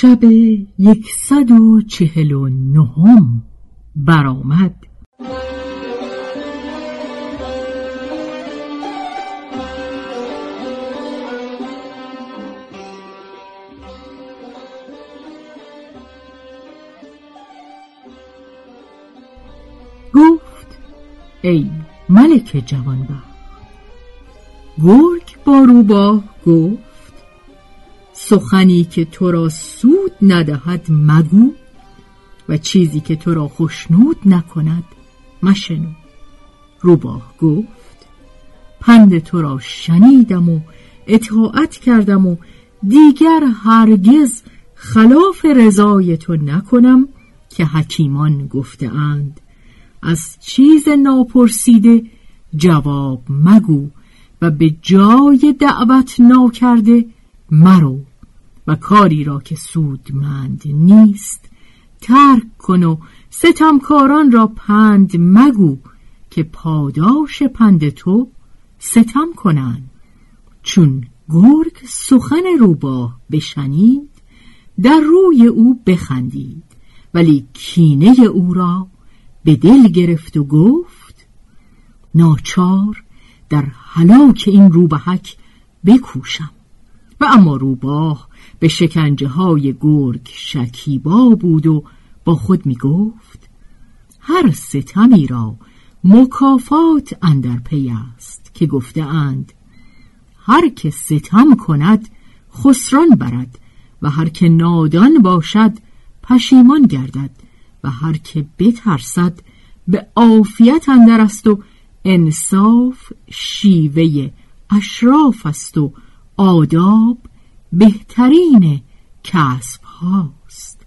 شب یکصد و چهل و نهم برآمد. گفت ای ملک جوانبخت گرگ با روباه گفت سخنی که تو را سود ندهد مگو و چیزی که تو را خشنود نکند مشنو. روباه گفت پند تو را شنیدم و اطاعت کردم و دیگر هرگز خلاف رضای تو نکنم که حکیمان گفته اند از چیز ناپرسیده جواب مگو و به جای دعوت ناکرده مرو. و کاری را که سودمند نیست. ترک کن و ستمکاران را پند مگو که پاداش پند تو ستم کنند. چون گرگ سخن روباه بشنید در روی او بخندید. ولی کینه او را به دل گرفت و گفت ناچار در هلاک این روبهک بکوشم. و اما روباه به شکنجه های گرگ شکیبا بود و با خود می گفت هر ستمی را مکافات اندر پی است که گفته اند هر که ستم کند خسران برد و هر که نادان باشد پشیمان گردد و هر که بترسد به عافیت اندر است و انصاف شیوه اشراف است و آداب بهترین کسب هاست.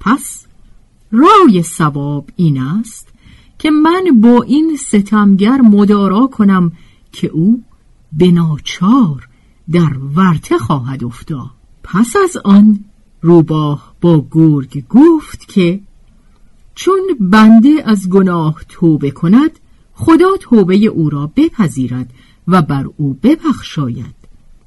پس رای سواب این است که من با این ستمگر مدارا کنم که او به ناچار در ورته خواهد افتاد. پس از آن روباه با گرگ گفت که چون بنده از گناه توبه کند خدا توبه او را بپذیرد و بر او ببخشاید.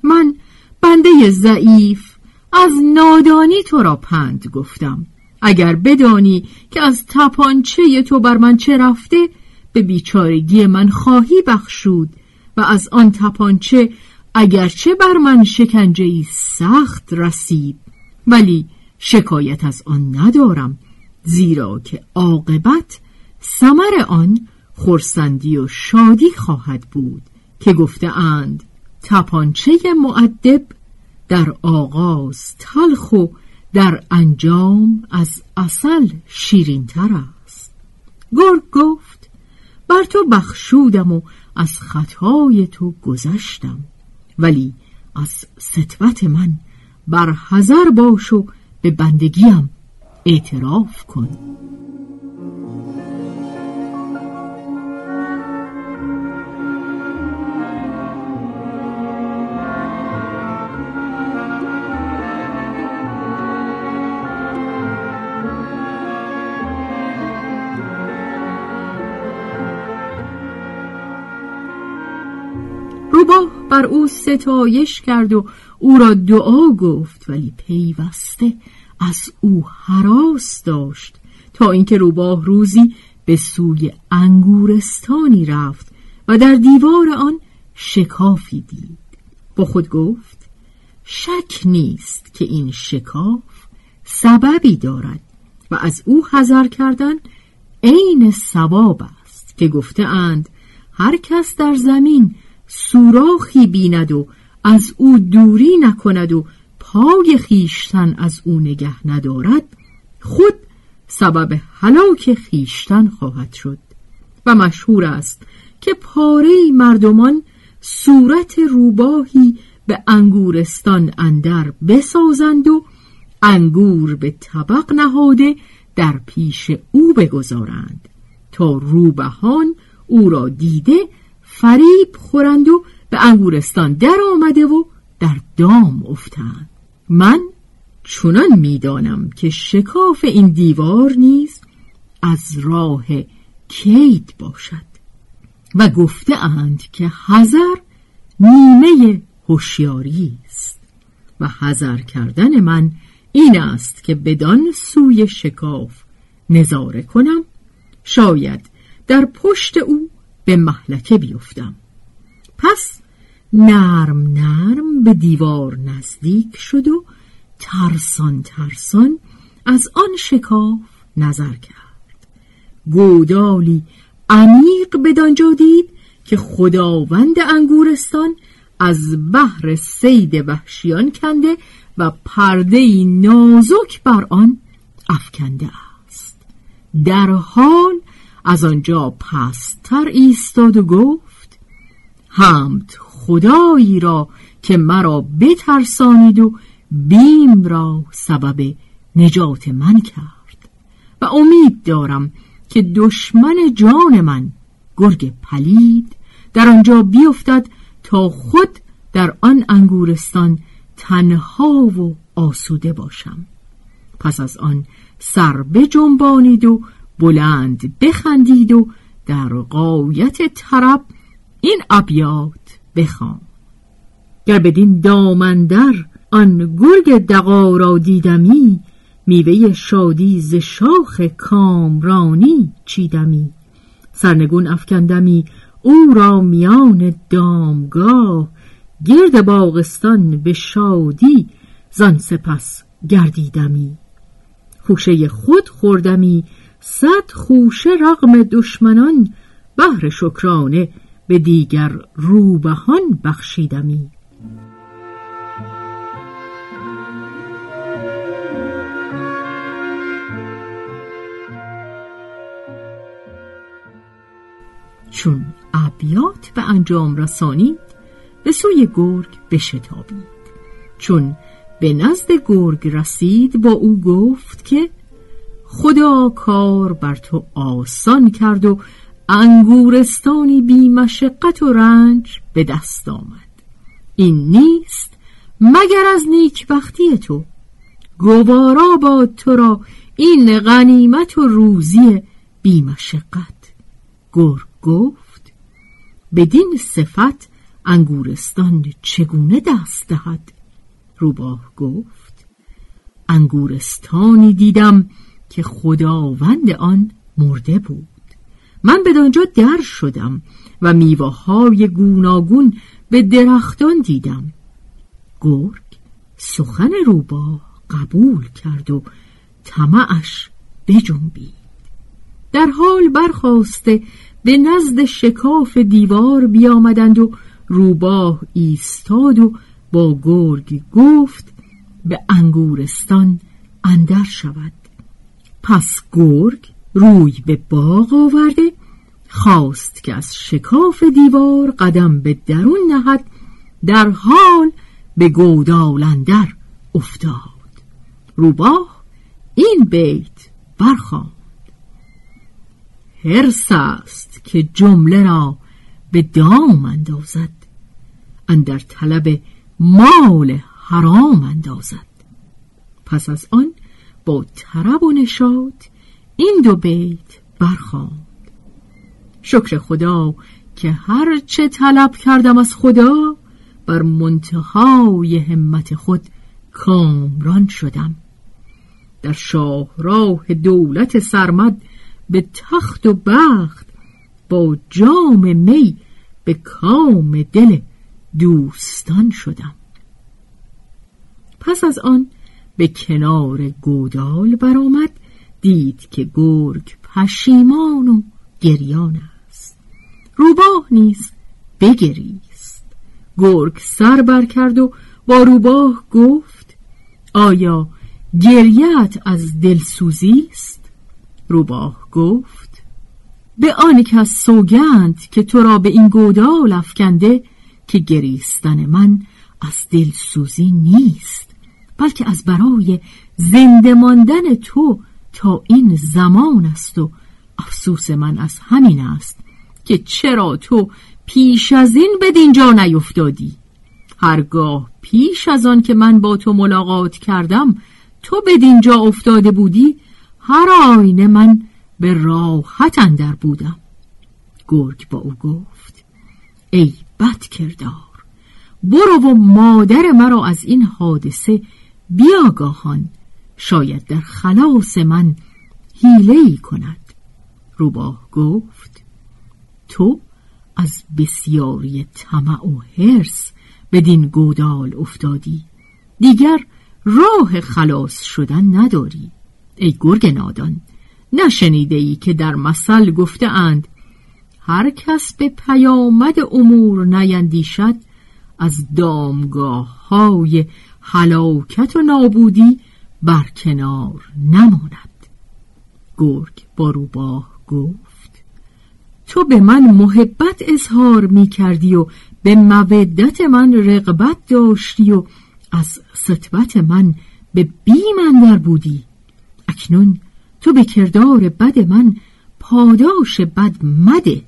من بنده ضعیف از نادانی تو را پند گفتم. اگر بدانی که از تپانچه تو بر من چه رفته به بیچارگی من خواهی بخشود و از آن تپانچه اگرچه بر من شکنجه ای سخت رسید. ولی شکایت از آن ندارم زیرا که عاقبت ثمر آن خرسندی و شادی خواهد بود که گفته اند تپانچه معدب در آغاز تلخ و در انجام از اصل شیرین تر است. گرگ گفت بر تو بخشودم و از خطای تو گذشتم ولی از ستوت من بر حذر باش و به بندگیم اعتراف کن. بر او ستایش کرد و او را دعا گفت ولی پیوسته از او حراس داشت تا اینکه روباه روزی به سوی انگورستانی رفت و در دیوار آن شکافی دید. با خود گفت شک نیست که این شکاف سببی دارد و از او حذر کردن عین ثواب است که گفته اند هر کس در زمین سوراخی بیند و از او دوری نکند و پای خیشتن از او نگه ندارد خود سبب هلاک خیشتن خواهد شد. و مشهور است که پاره مردمان صورت روباهی به انگورستان اندر بسازند و انگور به طبق نهاده در پیش او بگذارند تا روبهان او را دیده فریب خورند و به انگورستان در آمده و در دام افتند. من چنان می‌دانم که شکاف این دیوار نیز از راه کید باشد و گفته اند که حذر نیمه هوشیاری است و حذر کردن من این است که بدان سوی شکاف نظاره کنم. شاید در پشت او به محلکه بیفتم. پس نرم نرم به دیوار نزدیک شد و ترسان ترسان از آن شکاف نظر کرد. گودالی عمیق بدانجا دید که خداوند انگورستان از بحر سید وحشیان کنده و پرده نازک بر آن افکنده است. در حال از آنجا پستر ایستاد و گفت حمد خدایی را که مرا بترسانید و بیم را سبب نجات من کرد و امید دارم که دشمن جان من گرگ پلید در آنجا بیفتد تا خود در آن انگورستان تنها و آسوده باشم. پس از آن سر بجنبانید و بلند بخندید و در قایت طرب این ابیات بخوان. گر بدین دامندر آن گرگ دقا را دیدمی میوه شادی ز شاخ کامرانی چیدمی. سرنگون افکندمی او را میان دامگاه گرد باغستان به شادی زان سپس گردیدمی. خوشه خود خوردمی صد خوشه رغم دشمنان بهر شکرانه به دیگر روبهان بخشیدمی. چون ابیات به انجام رسانید به سوی گرگ بشتابید. چون به نزد گرگ رسید با او گفت که خدا کار بر تو آسان کرد و انگورستانی بی مشقت و رنج به دست آمد. این نیست مگر از نیکبختی تو. گوارا با تو را این غنیمت و روزی بی مشقت. گرگ گفت بدین صفت انگورستان چگونه دست دهد؟ روباه گفت انگورستانی دیدم که خداوند آن مرده بود. من بدانجا در شدم و میوه های گوناگون به درختان دیدم. گرگ سخن روباه قبول کرد و طمعش بجنبید. در حال برخواسته به نزد شکاف دیوار بیامدند و روباه ایستاد و با گرگ گفت به انگورستان اندر شود. پس گرگ روی به باغ آورده خواست که از شکاف دیوار قدم به درون نهد در حال به گودالندر افتاد. روباه این بیت برخواند هرس است که جمله را به دام اندازد اندر طلب مال حرام اندازد. پس از آن با طرب و نشاد این دو بیت برخواند شکر خدا که هر چه طلب کردم از خدا بر منتهای همت خود کامران شدم. در شاهراه دولت سرمد به تخت و بخت با جام می به کام دل دوستان شدم. پس از آن به کنار گودال برآمد دید که گرگ پشیمان و گریان است. روباه نیز بگریست. گرگ سر بر کرد و با روباه گفت آیا گریت از دلسوزی است؟ روباه گفت به آن کس سوگند که تو را به این گودال افکنده که گریستن من از دلسوزی نیست. بلکه از برای زنده ماندن تو تا این زمان است و افسوس من از همین است که چرا تو پیش از این به دینجا نیفتادی. هرگاه پیش از آن که من با تو ملاقات کردم تو به دینجا افتاده بودی هر آینه من به راحت اندر بودم. گرگ با او گفت ای بد کردار برو و مادر مرا از این حادثه بیاگاهان شاید در خلاص من حیله ای کند. روباه گفت تو از بسیاری طمع و حرس بدین گودال افتادی. دیگر راه خلاص شدن نداری. ای گرگ نادان نشنیده ای که در مثل گفته اند هر کس به پیامد امور نیندیشد از دامگاه های حلاکت و نابودی برکنار نماند. گرگ با روباه گفت تو به من محبت اظهار می کردی و به مودت من رغبت داشتی و از سطبت من به بیم در بودی. اکنون تو به کردار بد من پاداش بد مده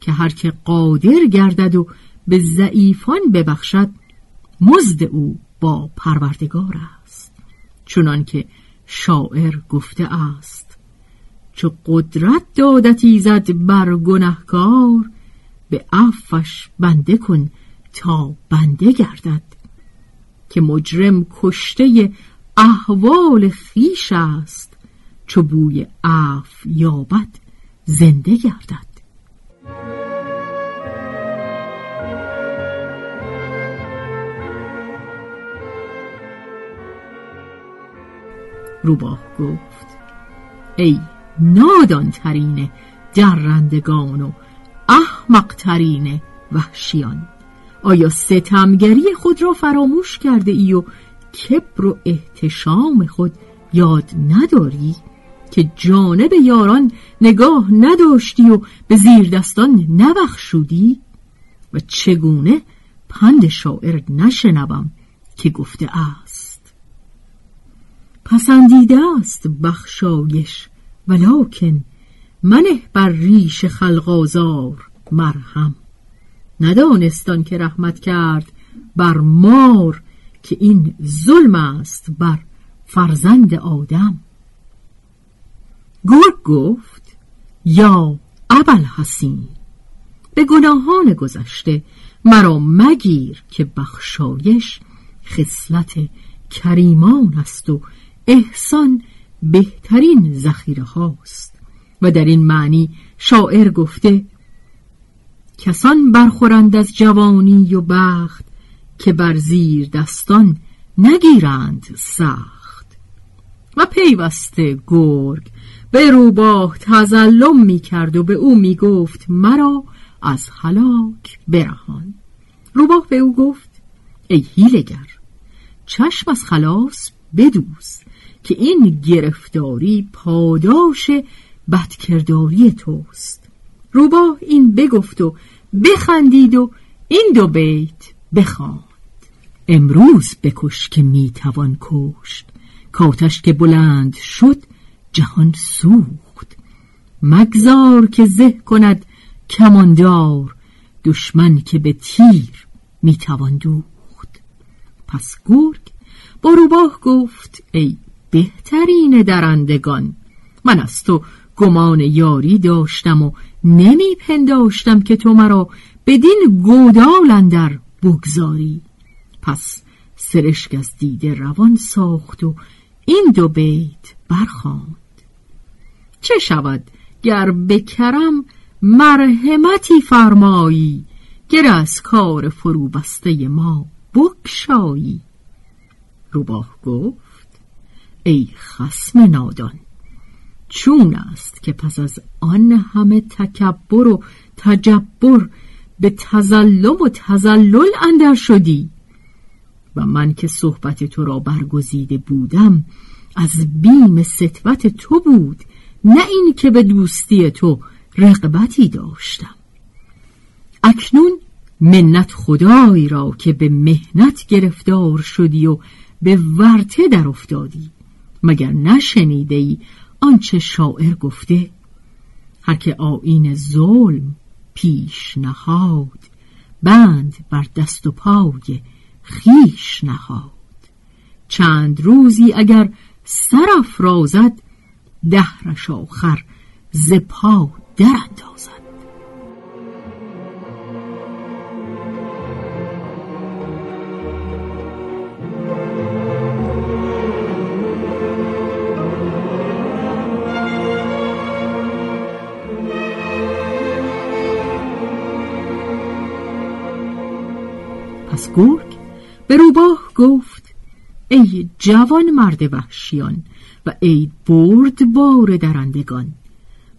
که هر که قادر گردد و به ضعیفان ببخشد مزد او با پروردگار است چنان که شاعر گفته است چو قدرت دادتی زد بر گنهکار به عفش بنده کن تا بنده گردد که مجرم کشته احوال خیش است چو بوی عف یابد زنده گردد. روباه گفت ای نادان ترین درندگان و احمق ترین وحشیان آیا ستمگری خود را فراموش کرده ای و کبر و احتشام خود یاد نداری که جانب یاران نگاه نداشتی و به زیر دستان نبخشودی؟ و چگونه پند شاعر نشنوم که گفته است؟ پسندیده است بخشایش ولکن منه بر ریش خلقازار مرهم. ندانستان که رحمت کرد بر مار که این ظلم است بر فرزند آدم. گرگ گفت یا ابل حسین به گناهان گذشته مرا مگیر که بخشایش خصلت کریمان است و احسان بهترین ذخیره هاست. و در این معنی شاعر گفته کسان برخورند از جوانی و بخت که بر زیر دستان نگیرند سخت. و پیوسته گرگ به روباه تزلم می کرد و به او می گفت مرا از هلاک برهان. روباه به او گفت ای هیلگر چشم از خلاص بدوز. که این گرفتاری پاداش بدکرداری توست. روباه این بگفت و بخندید و این دو بیت بخواند. امروز بکش که می‌توان کشت. کاتش که بلند شد جهان سوخت. مگذار که زه کند کماندار. دشمن که به تیر می‌توان دوخت. پس گرگ با روباه گفت ای بهترین درندگان. من از تو گمان یاری داشتم و نمی پنداشتم که تو مرا بدین گودال اندر بگذاری. پس سرشک از دیده روان ساخت و این دو بیت برخواند چه شود گر بکرم مرحمتی فرمایی گر از کار فرو بسته ما بکشایی روباه گفت ای خسم نادان چون است که پس از آن همه تکبر و تجبر به تزلم و تزلل اندر شدی و من که صحبت تو را برگزیده بودم از بیم ستوت تو بود نه این که به دوستی تو رقبتی داشتم. اکنون منت خدای را که به مهنت گرفتار شدی و به ورته در افتادی. مگر نشنیده ای آنچه شاعر گفته؟ هر که آین ظلم پیش نهاد بند بر دست و پای خیش نهاد. چند روزی اگر سر افرازد دهرش آخر ز پا در اندازد. گرگ به روباه گفت ای جوان مرد وحشیان و ای برد بار درندگان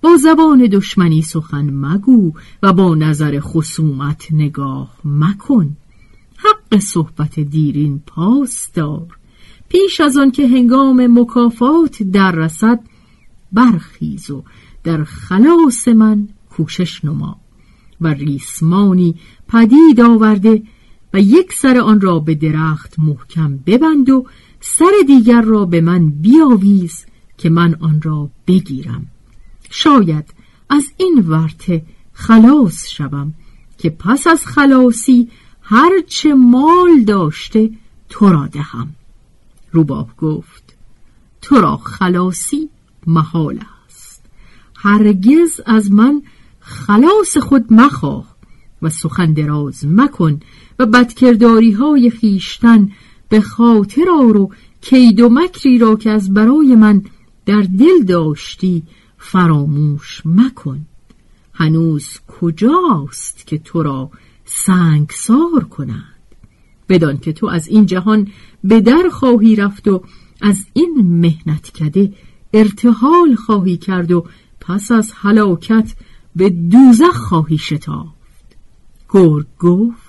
با زبان دشمنی سخن مگو و با نظر خصومت نگاه مکن. حق صحبت دیرین پاس دار. پیش از آن که هنگام مکافات در رسد برخیز و در خلاص من کوشش نما. و ریسمانی پدید آورده و یک سر آن را به درخت محکم ببند و سر دیگر را به من بیاویز که من آن را بگیرم. شاید از این ورته خلاص شوم که پس از خلاصی هرچه مال داشته تو را دهم. روباه گفت تو را خلاصی محال است. هرگز از من خلاص خود مخواه و سخن دراز مکن و بدکرداری های خیشتن به خاطر آر و کید و مکری را که از برای من در دل داشتی فراموش مکن. هنوز کجاست که تو را سنگسار کنند؟ بدان که تو از این جهان به در خواهی رفت و از این مهنت کده ارتحال خواهی کرد و پس از هلاکت به دوزخ خواهی شتافت. گرگ گفت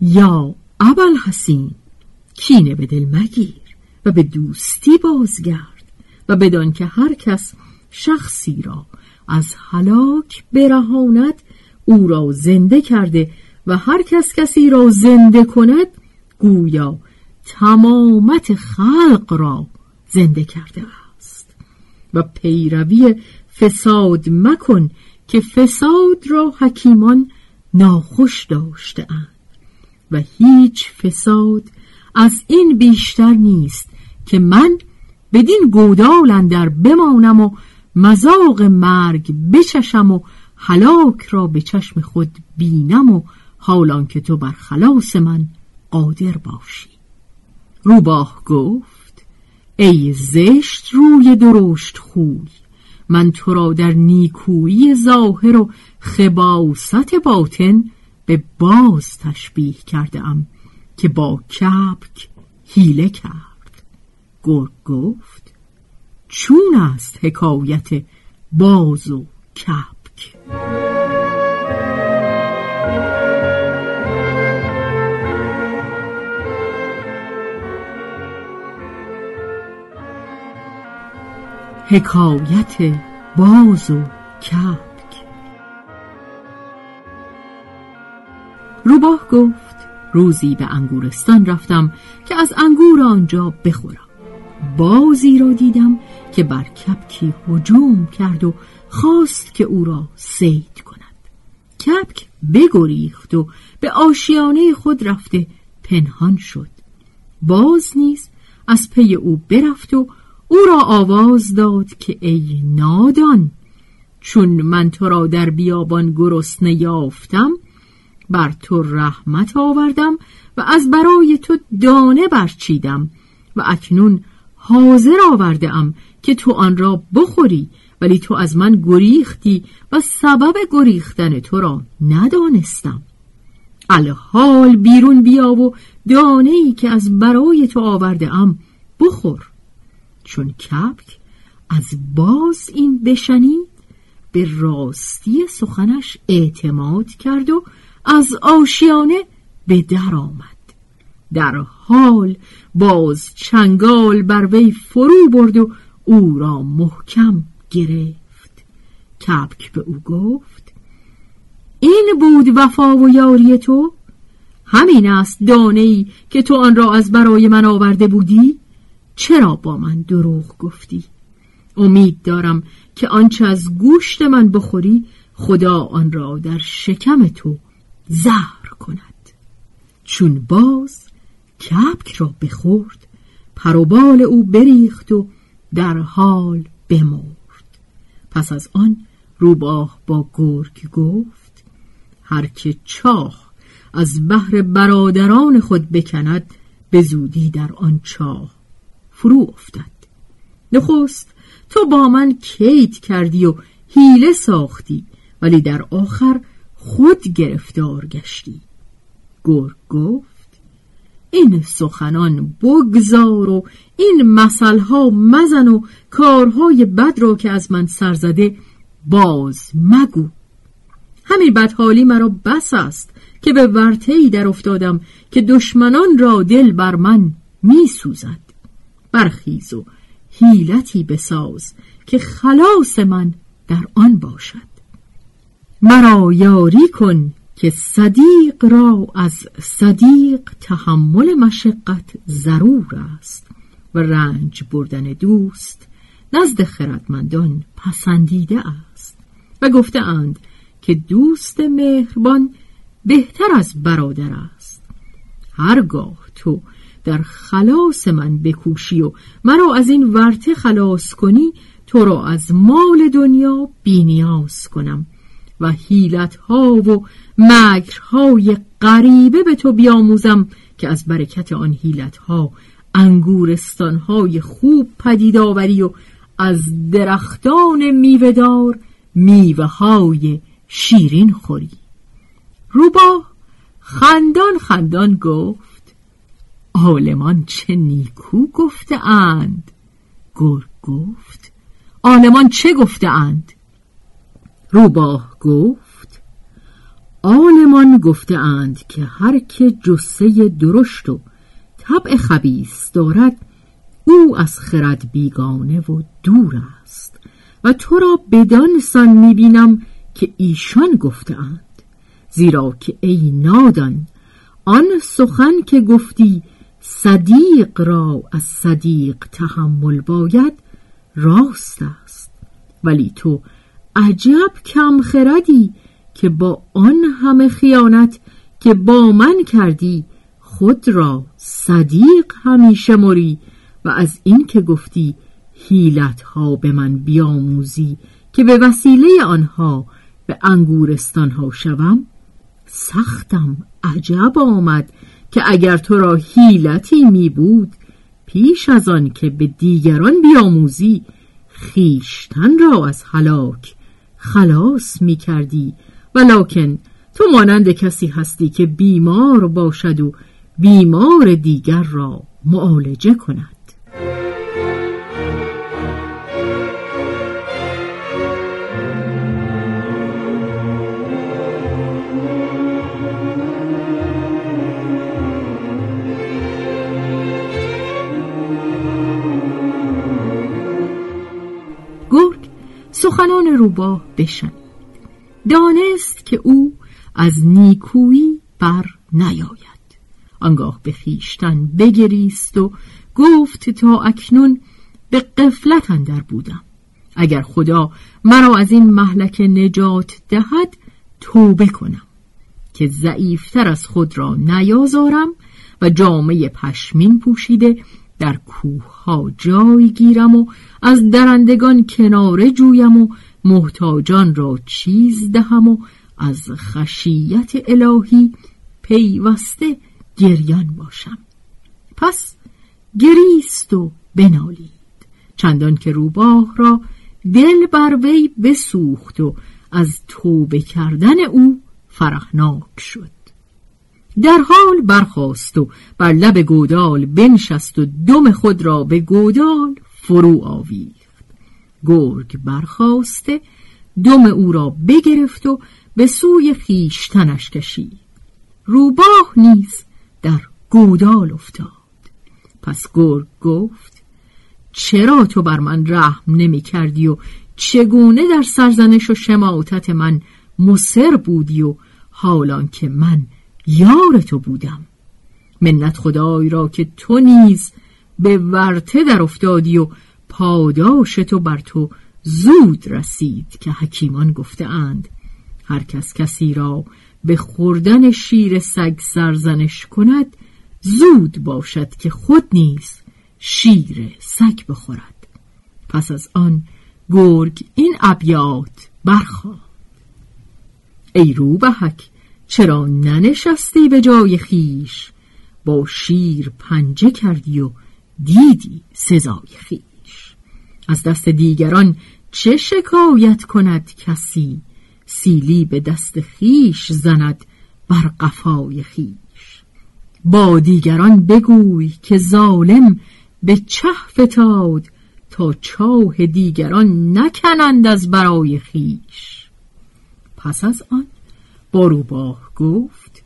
یا ابل حسین کینه به دل مگیر و به دوستی بازگرد و بدان که هر کس شخصی را از هلاک برهاند او را زنده کرده و هر کس کسی را زنده کند گویا تمامت خلق را زنده کرده است. و پیروی فساد مکن که فساد را حکیمان ناخوش داشته اند. و هیچ فساد از این بیشتر نیست که من بدین گودال اندر بمانم و مزاق مرگ بچشم و هلاک را به چشم خود بینم و حالان که تو بر خلاص من قادر باشی. روباه گفت ای زشت روی درشت خوی من تو را در نیکویی ظاهر و خباست باطن به باز تشبیه کرده ام که با کبک هیله کرد. گرگ گفت چون است حکایت باز و کبک. حکایت باز و کبک. روباه گفت روزی به انگورستان رفتم که از انگور آنجا بخورم. بازی را دیدم که بر کپکی هجوم کرد و خواست که او را سید کند. کپک بگریخت و به آشیانه خود رفته پنهان شد. باز نیز از پی او برفت و او را آواز داد که ای نادان چون من تو را در بیابان گرسنه یافتم بر تو رحمت آوردم و از برای تو دانه برچیدم و اکنون حاضر آورده ام که تو آن را بخوری ولی تو از من گریختی و سبب گریختن تو را ندانستم. الحال بیرون بیا و دانه ای که از برای تو آورده ام بخور. چون کپک از باز این بشنید به راستی سخنش اعتماد کرد و از آشیانه به در آمد. در حال باز چنگال بر وی فرو برد و او را محکم گرفت. کپک به او گفت این بود وفا و یاری تو؟ همین است دانه ای که تو آن را از برای من آورده بودی؟ چرا با من دروغ گفتی؟ امید دارم که آنچه از گوشت من بخوری خدا آن را در شکم تو زهر کند. چون باز کپک را بخورد پروبال او بریخت و در حال بمرد. پس از آن روباه با گرگ گفت هر که چاه از بحر برادران خود بکند به زودی در آن چاه فرو افتد. نخست تو با من کیت کردی و حیله ساختی ولی در آخر خود گرفتار گشتی. گرگ گفت این سخنان بگذار و این مسئلها مزن و کارهای بد را که از من سرزده باز مگو. همین بدحالی مرا بس است که به ورطه‌ای در افتادم که دشمنان را دل بر من می سوزد برخیز و حیلتی بساز که خلاص من در آن باشد. مرا یاری کن که صدیق را از صدیق تحمل مشقت ضرور است و رنج بردن دوست نزد خردمندان پسندیده است و گفته اند که دوست مهربان بهتر از برادر است. هرگاه تو در خلاص من بکوشی و مرا از این ورته خلاص کنی تو را از مال دنیا بینیاز کنم. و ها و مکرهای غریبه به تو بیاموزم که از برکت آن ها انگورستانهای خوب پدید آوری و از درختان میوهدار میوه های شیرین خوری. روبا خندان خندان گفت آلمان چه نیکو گفته اند. گرگ گفت آلمان چه گفته اند؟ روباه گفت آلمان گفته اند که هر که جسه درشت و طبع خبیس دارد او از خرد بیگانه و دور است و تو را بدان سان می‌بینم که ایشان گفته اند. زیرا که ای نادان آن سخن که گفتی صدیق را از صدیق تحمل باید راست است. ولی تو عجب کم خردی که با آن همه خیانت که با من کردی خود را صدیق همیشه مری و از این که گفتی حیلت ها به من بیاموزی که به وسیله آنها به انگورستان ها شوم سختم عجب آمد که اگر تو را حیلتی می بود پیش از آن که به دیگران بیاموزی خیشتن را از هلاک خلاص می کردی ولیکن تو مانند کسی هستی که بیمار باشد و بیمار دیگر را معالجه کند. سخنان روباه بشنید دانست که او از نیکویی بر نیاید. آنگاه به خیشتن بگریست و گفت تا اکنون به قفلت اندر بودم. اگر خدا مرا از این محلک نجات دهد توبه کنم که ضعیفتر از خود را نیازارم و جامعه پشمین پوشیده در کوه ها جای گیرم و از درندگان کناره جویم و محتاجان را چیز دهم و از خشیت الهی پیوسته گریان باشم. پس گریست و بنالید. چندان که روباه را دل بر وی بسوخت و از توبه کردن او فرحناک شد. در حال برخاست و بر لب گودال بنشست و دم خود را به گودال فرو آویخت. گرگ برخواسته دم او را بگرفت و به سوی خیشتنش کشید. روباه نیز در گودال افتاد. پس گرگ گفت چرا تو بر من رحم نمی کردی و چگونه در سرزنش و شماتت من مصر بودی و حالان که من یار تو بودم. منت خدای را که تو نیز به ورته در افتادی و پاداش تو بر تو زود رسید که حکیمان گفته اند. هر کس کسی را به خوردن شیر سگ سرزنش کند زود باشد که خود نیز شیر سگ بخورد. پس از آن گرگ این ابیات برخواد ای روبهک چرا ننشستی به جای خیش؟ با شیر پنجه کردی و دیدی سزای خیش. از دست دیگران چه شکایت کند کسی؟ سیلی به دست خیش زند بر قفای خیش. با دیگران بگوی که ظالم به چه فتاد تا چاه دیگران نکنند از برای خیش. پس از آن با روباه گفت.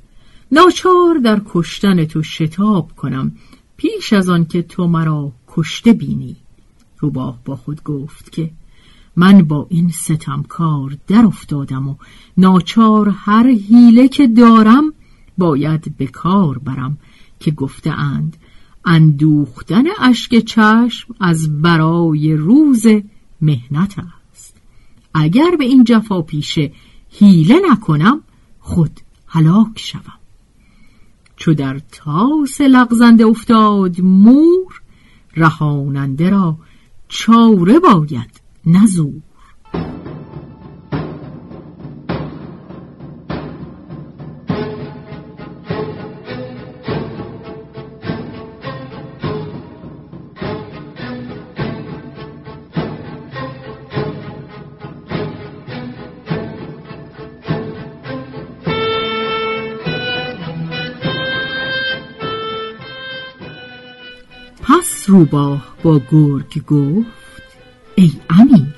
ناچار در کشتن تو شتاب کنم پیش از آن که تو مرا کشته بینی. روباه با خود گفت که من با این ستمکار در افتادم و ناچار هر حیله که دارم باید به کار برم که گفته اند اندوختن اشک چشم از برای روز مهنت است. اگر به این جفا پیشه حیله نکنم خود هلاک شوم. چو در تاس لغزنده افتاد مور رهاننده را چاره باید نزور روباه با گرگ گفت ای امیر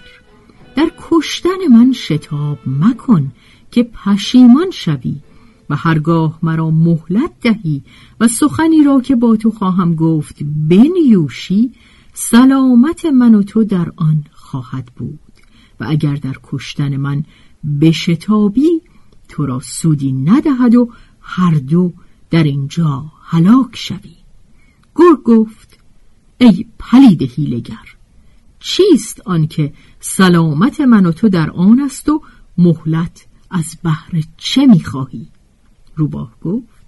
در کشتن من شتاب مکن که پشیمان شوی و هرگاه مرا مهلت دهی و سخنی را که با تو خواهم گفت بنیوشی سلامت من و تو در آن خواهد بود. و اگر در کشتن من بشتابی تو را سودی ندهد و هر دو در اینجا هلاک شوی. گرگ گفت ای پلید هیلگر چیست آنکه سلامت من و تو در آن است و مهلت از بهر چه می‌خواهی؟ روباه گفت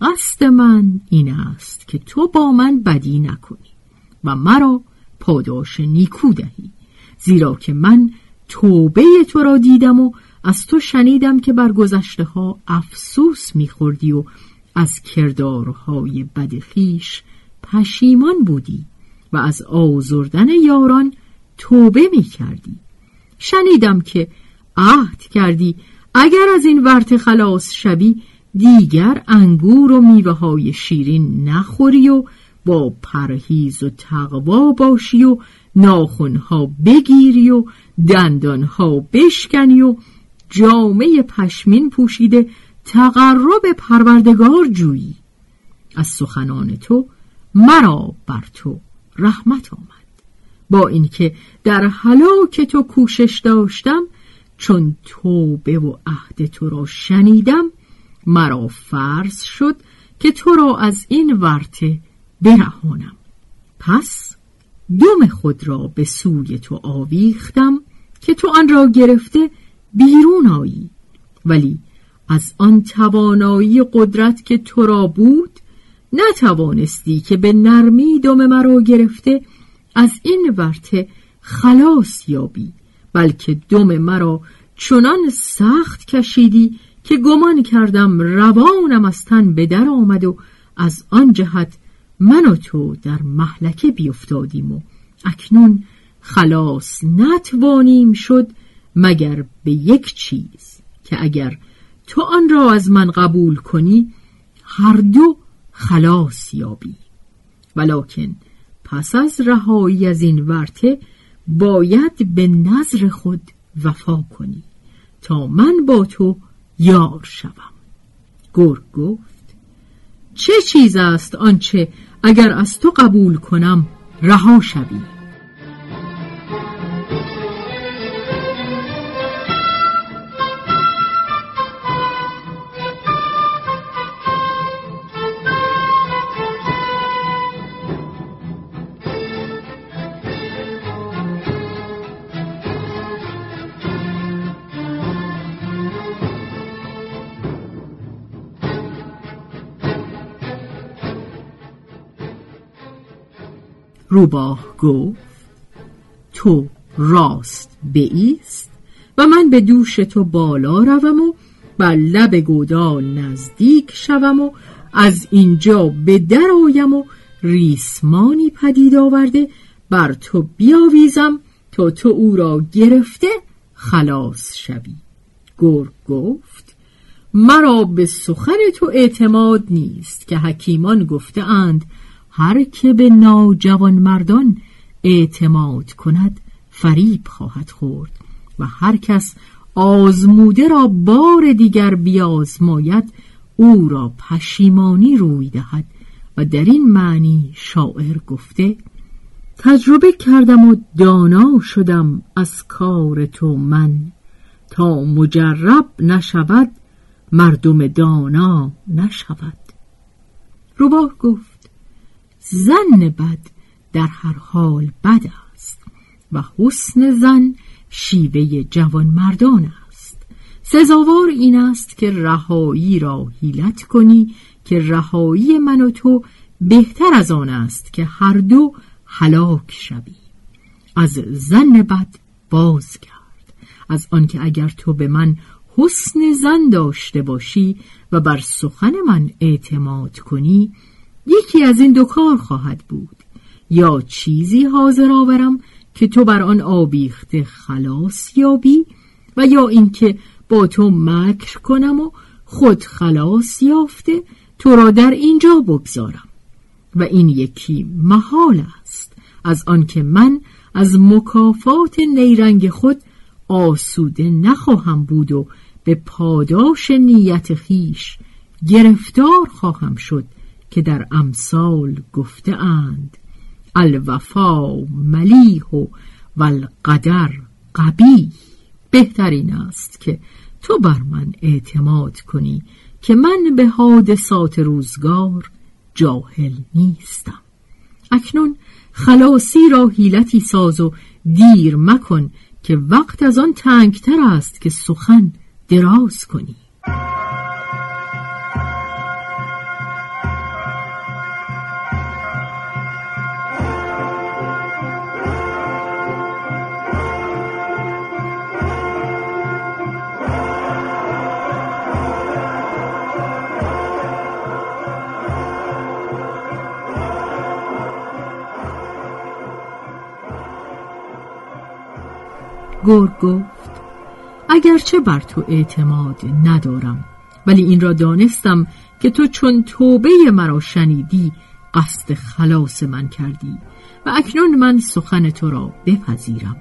قصد من این است که تو با من بدی نکنی و مرا پاداش نیکو دهی زیرا که من توبه تو را دیدم و از تو شنیدم که بر گذشته ها افسوس میخوردی و از کردارهای بدخیش پشیمان بودی و از آزردن یاران توبه می کردی شنیدم که عهد کردی. اگر از این ورت خلاص شوی دیگر انگور و میوه های شیرین نخوری و با پرهیز و تقوا باشی و ناخونها بگیری و دندانها بشکنی و جامعه پشمین پوشیده تقرب پروردگار جویی. از سخنان تو مرا بر تو رحمت آمد. با اینکه در هلاک تو کوشش داشتم چون توبه و عهد تو را شنیدم مرا فرض شد که تو را از این ورته برهانم. پس دم خود را به سوی تو آویختم که تو آن را گرفته بیرون آیی. ولی از آن توانایی قدرت که تو را بود نتوانستی که به نرمی دم مرا گرفته از این ورته خلاص یابی بلکه دم مرا چنان سخت کشیدی که گمان کردم روانم از تن به در آمد و از آن جهت من و تو در محلکه بیفتادیم و اکنون خلاص نتوانیم شد مگر به یک چیز که اگر تو آن را از من قبول کنی هر دو خلاص یابی. ولکن پس از رهایی از این ورته باید به نظر خود وفا کنی تا من با تو یار شوم. گرگ گفت چه چیز است آنچه اگر از تو قبول کنم رها شوی؟ روباه گفت تو راست بیست و من به دوش تو بالا روم و بر لب گودال نزدیک شوم و از اینجا به در آیم و ریسمانی پدید آورده بر تو بیاویزم تا تو او را گرفته خلاص شوی. گرگ گفت مرا به سخن تو اعتماد نیست که حکیمان گفته اند هر که به ناجوان مردان اعتماد کند فریب خواهد خورد و هر کس آزموده را بار دیگر بیازماید او را پشیمانی روی دهد و در این معنی شاعر گفته تجربه کردم و دانا شدم از کار تو من. تا مجرب نشود مردم دانا نشود. روباه گفت زن بد در هر حال بد است و حسن زن شیوه جوان مردان است. سزاوار این است که رهایی را حیلت کنی که رهایی من و تو بهتر از آن است که هر دو هلاک شوی. از زن بد باز کرد از آنکه اگر تو به من حسن زن داشته باشی و بر سخن من اعتماد کنی یکی از این دو کار خواهد بود. یا چیزی حاضر آورم که تو بر آن آبیخته خلاص یابی و یا اینکه با تو مکر کنم و خود خلاص یافته تو را در اینجا بگذارم. و این یکی محال است از آنکه من از مکافات نیرنگ خود آسوده نخواهم بود و به پاداش نیت خیش گرفتار خواهم شد که در امثال گفته اند الوفا ملیح و والقدر قبی بهترین است که تو بر من اعتماد کنی که من به حادثات روزگار جاهل نیستم. اکنون خلاصی را حیلتی ساز و دیر مکن که وقت از آن تنگتر است که سخن دراز کنی. گرگ گفت اگرچه بر تو اعتماد ندارم ولی این را دانستم که تو چون توبه مرا شنیدی قصد خلاص من کردی و اکنون من سخن تو را بپذیرم.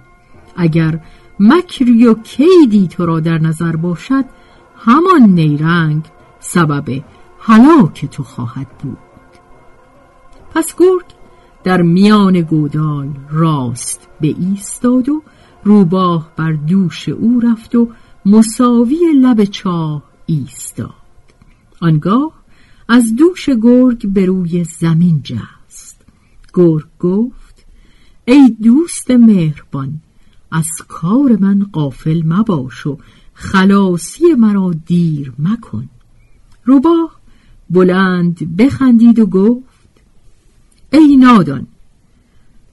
اگر مکری و کیدی تو را در نظر باشد همان نیرنگ سبب هلاک تو خواهد بود. پس گرگ در میان گودال راست به ایستاد و روباه بر دوش او رفت و مساوی لب چاه ایستاد. آنگاه از دوش گرگ به روی زمین جست. گرگ گفت ای دوست مهربان از کار من قافل مباش و خلاصی مرا دیر مکن. روباه بلند بخندید و گفت ای نادان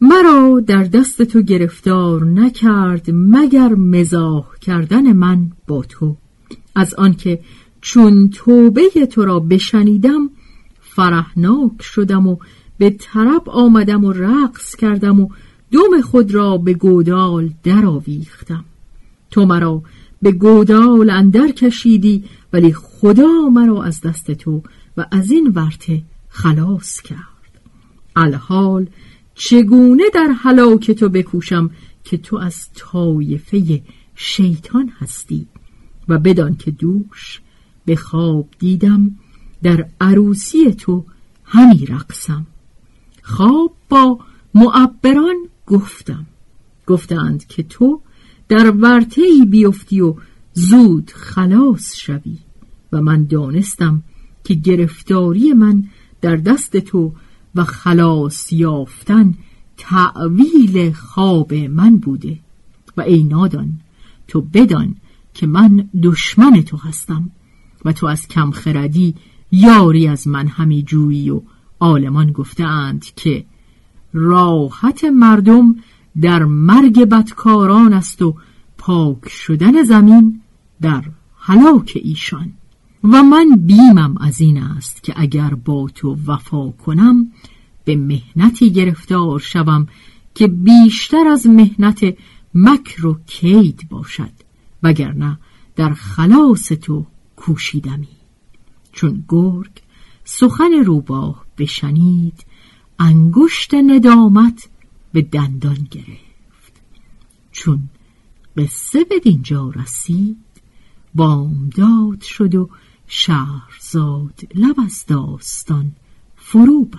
مرا در دست تو گرفتار نکرد مگر مزاح کردن من با تو. از آنکه چون توبه تو را بشنیدم فرحناک شدم و به طرب آمدم و رقص کردم و دم خود را به گودال درآویختم. تو مرا به گودال اندر کشیدی ولی خدا مرا از دست تو و از این ورته خلاص کرد. الحال چگونه در حلاک تو بکوشم که تو از طایفه شیطان هستی؟ و بدان که دوش به خواب دیدم در عروسی تو همی رقصم. خواب با معبران گفتم. گفتند که تو در ورته ای بیفتی و زود خلاص شوی و من دانستم که گرفتاری من در دست تو و خلاص یافتن تعویل خواب من بوده. و ای نادان تو بدان که من دشمن تو هستم و تو از کم خردی یاری از من همی جویی و آلمان گفتند که راحت مردم در مرگ بدکاران است و پاک شدن زمین در هلاک ایشان. و من بیمم از این است که اگر با تو وفا کنم به مهنتی گرفتار شوم که بیشتر از مهنت مکر و کید باشد وگرنه در خلاص تو کوشیدمی. چون گرگ سخن روباه بشنید انگشت ندامت به دندان گرفت. چون قصه به دینجا رسید بامداد شد و شهرزاد لب از داستان فرو به